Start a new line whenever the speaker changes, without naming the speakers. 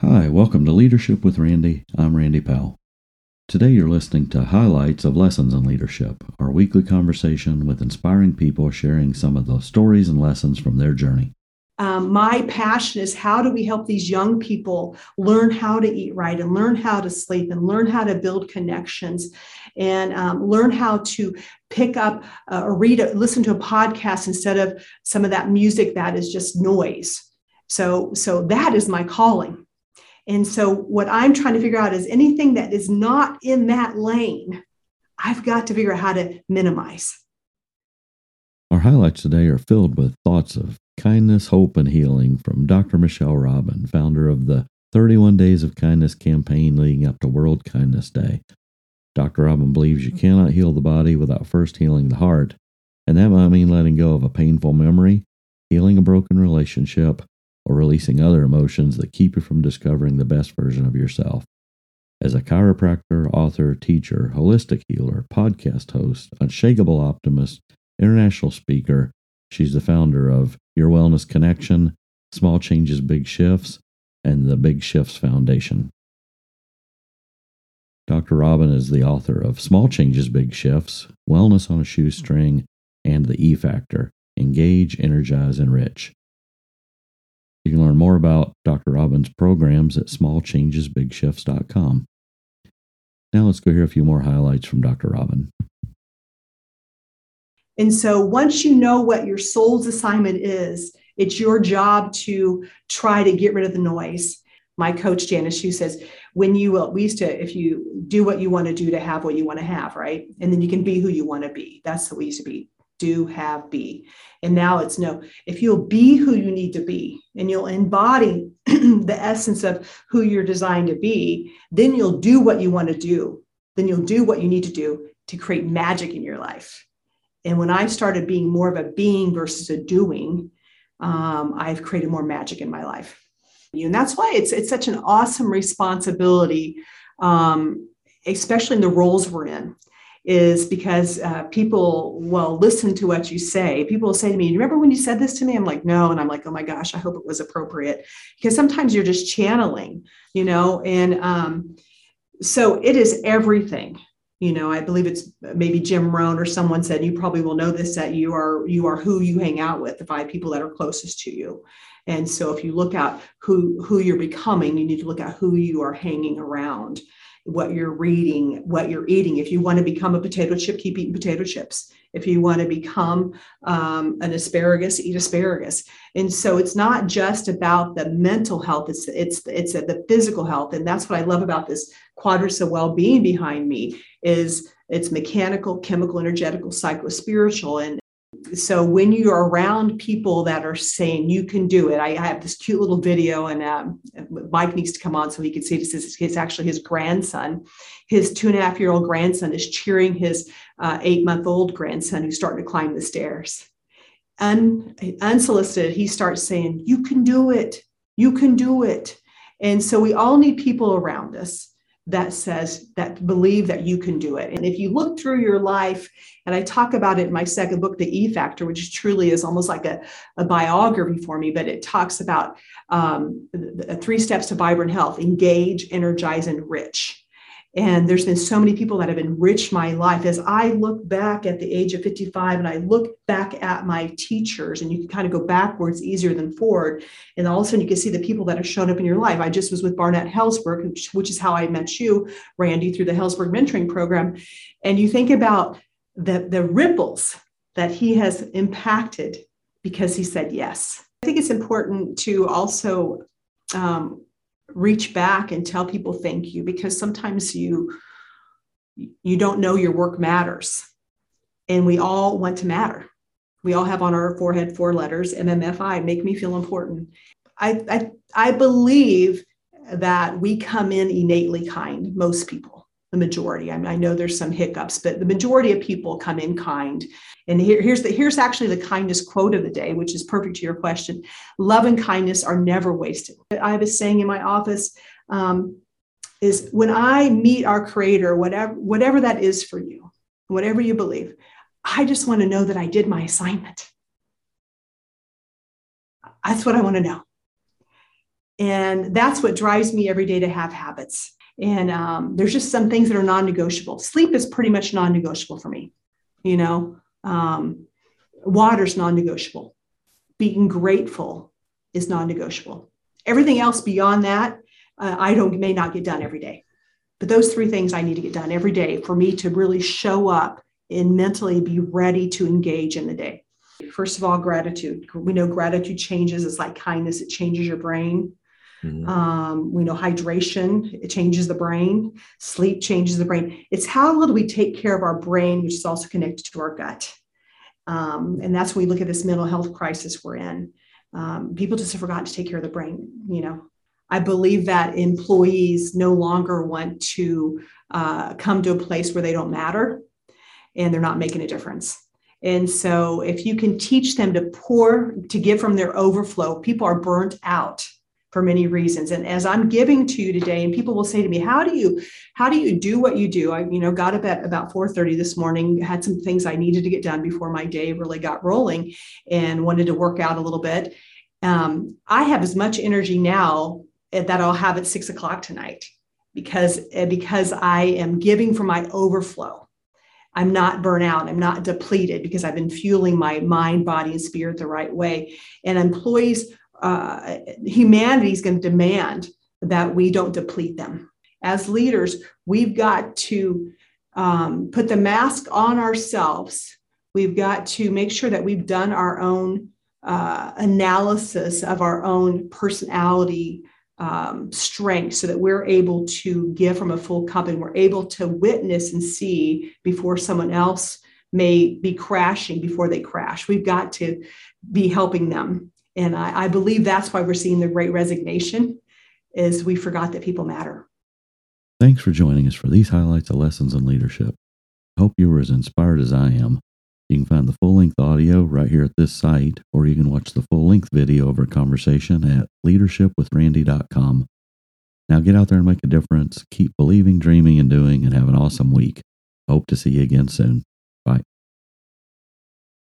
Hi, welcome to Leadership with Randy. I'm Randy Powell. Today you're listening to highlights of Lessons in Leadership, our weekly conversation with inspiring people sharing some of the stories and lessons from their journey.
Um, my passion is how do we help these young people learn how to eat right and learn how to sleep and learn how to build connections and um, learn how to pick up uh, or read, a, listen to a podcast instead of some of that music that is just noise. So, so that is my calling. And so, what I'm trying to figure out is anything that is not in that lane, I've got to figure out how to minimize.
Our highlights today are filled with thoughts of kindness, hope, and healing from Dr. Michelle Robin, founder of the 31 Days of Kindness campaign leading up to World Kindness Day. Dr. Robin believes you cannot heal the body without first healing the heart, and that might mean letting go of a painful memory, healing a broken relationship, or releasing other emotions that keep you from discovering the best version of yourself. As a chiropractor, author, teacher, holistic healer, podcast host, unshakable optimist, international speaker, she's the founder of Your Wellness Connection, Small Changes, Big Shifts, and the Big Shifts Foundation. Dr. Robin is the author of Small Changes, Big Shifts, Wellness on a Shoestring, and The E Factor Engage, Energize, Enrich. You can learn more about Dr. Robin's programs at smallchangesbigshifts.com. Now let's go hear a few more highlights from Dr. Robin.
And so once you know what your soul's assignment is, it's your job to try to get rid of the noise. My coach Janice Hughes says, when you will, we used to, if you do what you want to do to have what you want to have, right? And then you can be who you want to be. That's what we used to be do, have, be. And now it's no. If you'll be who you need to be and you'll embody the essence of who you're designed to be, then you'll do what you want to do. Then you'll do what you need to do to create magic in your life. And when I started being more of a being versus a doing, um, I've created more magic in my life. And that's why it's it's such an awesome responsibility, um, especially in the roles we're in is because uh, people will listen to what you say. People will say to me, "You remember when you said this to me?" I'm like, "No," and I'm like, "Oh my gosh, I hope it was appropriate," because sometimes you're just channeling, you know. And um, so it is everything. You know, I believe it's maybe Jim Rohn or someone said you probably will know this that you are you are who you hang out with, the five people that are closest to you. And so if you look at who who you're becoming, you need to look at who you are hanging around what you're reading, what you're eating. If you want to become a potato chip, keep eating potato chips. If you want to become um, an asparagus, eat asparagus. And so it's not just about the mental health; it's it's it's the physical health, and that's what I love about this quadrants of well-being behind me. Is it's mechanical, chemical, energetical, psycho-spiritual, and so when you're around people that are saying you can do it, I, I have this cute little video, and um, Mike needs to come on so he can see this. Is it's actually his grandson, his two and a half year old grandson is cheering his uh, eight month old grandson who's starting to climb the stairs. Un, unsolicited, he starts saying, "You can do it. You can do it." And so we all need people around us that says that believe that you can do it. And if you look through your life, and I talk about it in my second book, The E Factor, which truly is almost like a, a biography for me, but it talks about um, three steps to vibrant health engage, energize, and enrich. And there's been so many people that have enriched my life. As I look back at the age of 55 and I look back at my teachers, and you can kind of go backwards easier than forward. And all of a sudden, you can see the people that have shown up in your life. I just was with Barnett Helzberg, which, is how I met you, Randy, through the Helzberg Mentoring Program. And you think about the, the ripples that he has impacted because he said yes. I think it's important to also um, reach back and tell people thank you because sometimes you you don't know your work matters. And we all want to matter. We all have on our forehead four letters mmfi make me feel important. I i, I believe that we come in innately kind most people the majority. I mean, I know there's some hiccups, but the majority of people come in kind. And here, here's the here's actually the kindness quote of the day, which is perfect to your question. Love and kindness are never wasted. I have a saying in my office um, is when I meet our creator, whatever whatever that is for you, whatever you believe, I just want to know that I did my assignment. That's what I want to know. And that's what drives me every day to have habits. And um, there's just some things that are non negotiable. Sleep is pretty much non negotiable for me. You know, um, water's non negotiable. Being grateful is non negotiable. Everything else beyond that, uh, I don't may not get done every day. But those three things I need to get done every day for me to really show up and mentally be ready to engage in the day. First of all, gratitude. We know gratitude changes. It's like kindness, it changes your brain. Mm-hmm. Um, we know hydration, it changes the brain. Sleep changes the brain. It's how little we take care of our brain, which is also connected to our gut. Um, and that's when we look at this mental health crisis we're in. Um, people just have forgotten to take care of the brain. You know, I believe that employees no longer want to uh, come to a place where they don't matter and they're not making a difference. And so, if you can teach them to pour, to give from their overflow, people are burnt out for many reasons and as i'm giving to you today and people will say to me how do you how do you do what you do i you know got up at about 4.30 this morning had some things i needed to get done before my day really got rolling and wanted to work out a little bit um, i have as much energy now that i'll have at six o'clock tonight because eh, because i am giving from my overflow I'm not burnout. I'm not depleted because I've been fueling my mind, body, and spirit the right way. And employees uh, humanity is going to demand that we don't deplete them. As leaders, we've got to um, put the mask on ourselves. We've got to make sure that we've done our own uh, analysis of our own personality um, strength so that we're able to give from a full cup and we're able to witness and see before someone else may be crashing before they crash. We've got to be helping them and I, I believe that's why we're seeing the great resignation is we forgot that people matter.
Thanks for joining us for these highlights of lessons in leadership. I hope you were as inspired as I am. You can find the full length audio right here at this site, or you can watch the full length video of our conversation at leadershipwithrandy.com. Now get out there and make a difference. Keep believing, dreaming, and doing, and have an awesome week. Hope to see you again soon.